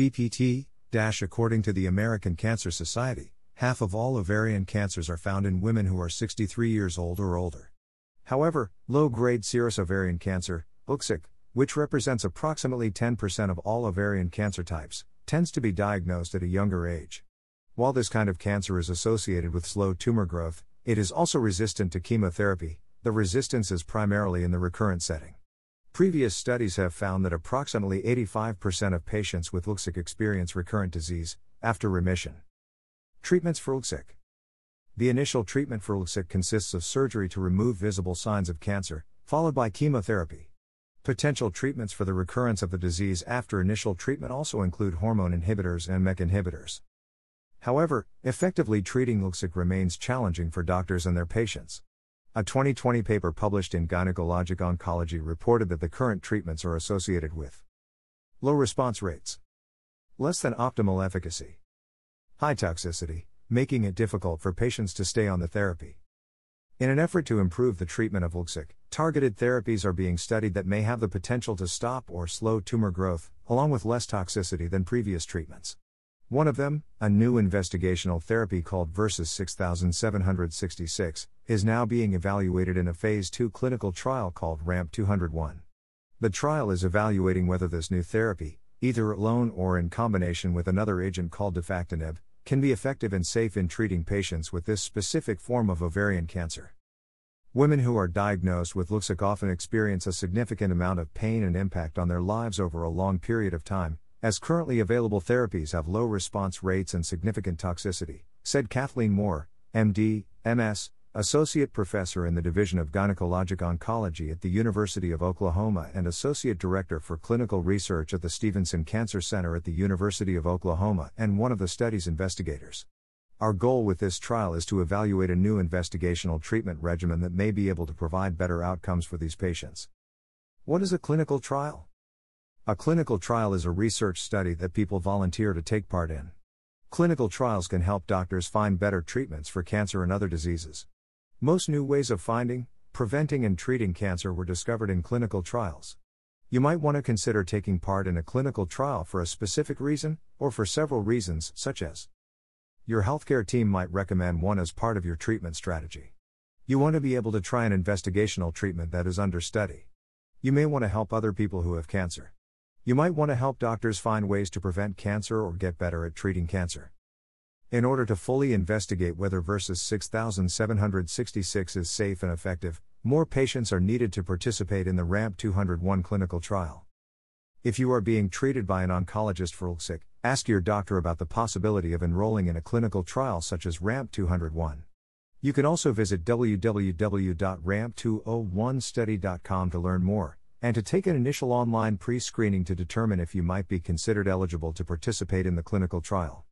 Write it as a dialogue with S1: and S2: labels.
S1: BPT, according to the American Cancer Society, half of all ovarian cancers are found in women who are 63 years old or older. However, low grade serous ovarian cancer, LGSOC, which represents approximately 10% of all ovarian cancer types, tends to be diagnosed at a younger age. While this kind of cancer is associated with slow tumor growth, it is also resistant to chemotherapy, the resistance is primarily in the recurrent setting. Previous studies have found that approximately 85% of patients with LGSOC experience recurrent disease after remission. Treatments for LGSOC The initial treatment for LGSOC consists of surgery to remove visible signs of cancer, followed by chemotherapy. Potential treatments for the recurrence of the disease after initial treatment also include hormone inhibitors and MEK inhibitors. However, effectively treating LGSOC remains challenging for doctors and their patients. A 2020 paper published in Gynecologic Oncology reported that the current treatments are associated with low response rates, less than optimal efficacy, high toxicity, making it difficult for patients to stay on the therapy. In an effort to improve the treatment of LGSOC, targeted therapies are being studied that may have the potential to stop or slow tumor growth, along with less toxicity than previous treatments. One of them, a new investigational therapy called Versus 6766, is now being evaluated in a phase 2 clinical trial called RAMP 201. The trial is evaluating whether this new therapy, either alone or in combination with another agent called defactinib, can be effective and safe in treating patients with this specific form of ovarian cancer. Women who are diagnosed with LGSOC often experience a significant amount of pain and impact on their lives over a long period of time, as currently available therapies have low response rates and significant toxicity, said Kathleen Moore, MD, MS, Associate Professor in the Division of Gynecologic Oncology at the University of Oklahoma and Associate Director for Clinical Research at the Stephenson Cancer Center at the University of Oklahoma and one of the study's investigators. Our goal with this trial is to evaluate a new investigational treatment regimen that may be able to provide better outcomes for these patients. What is a clinical trial? A clinical trial is a research study that people volunteer to take part in. Clinical trials can help doctors find better treatments for cancer and other diseases. Most new ways of finding, preventing, and treating cancer were discovered in clinical trials. You might want to consider taking part in a clinical trial for a specific reason, or for several reasons, such as your healthcare team might recommend one as part of your treatment strategy. You want to be able to try an investigational treatment that is under study. You may want to help other people who have cancer. You might want to help doctors find ways to prevent cancer or get better at treating cancer. In order to fully investigate whether Versus 6766 is safe and effective, more patients are needed to participate in the RAMP 201 clinical trial. If you are being treated by an oncologist for LGSOC, ask your doctor about the possibility of enrolling in a clinical trial such as RAMP 201. You can also visit www.ramp201study.com to learn more and to take an initial online pre screening to determine if you might be considered eligible to participate in the clinical trial.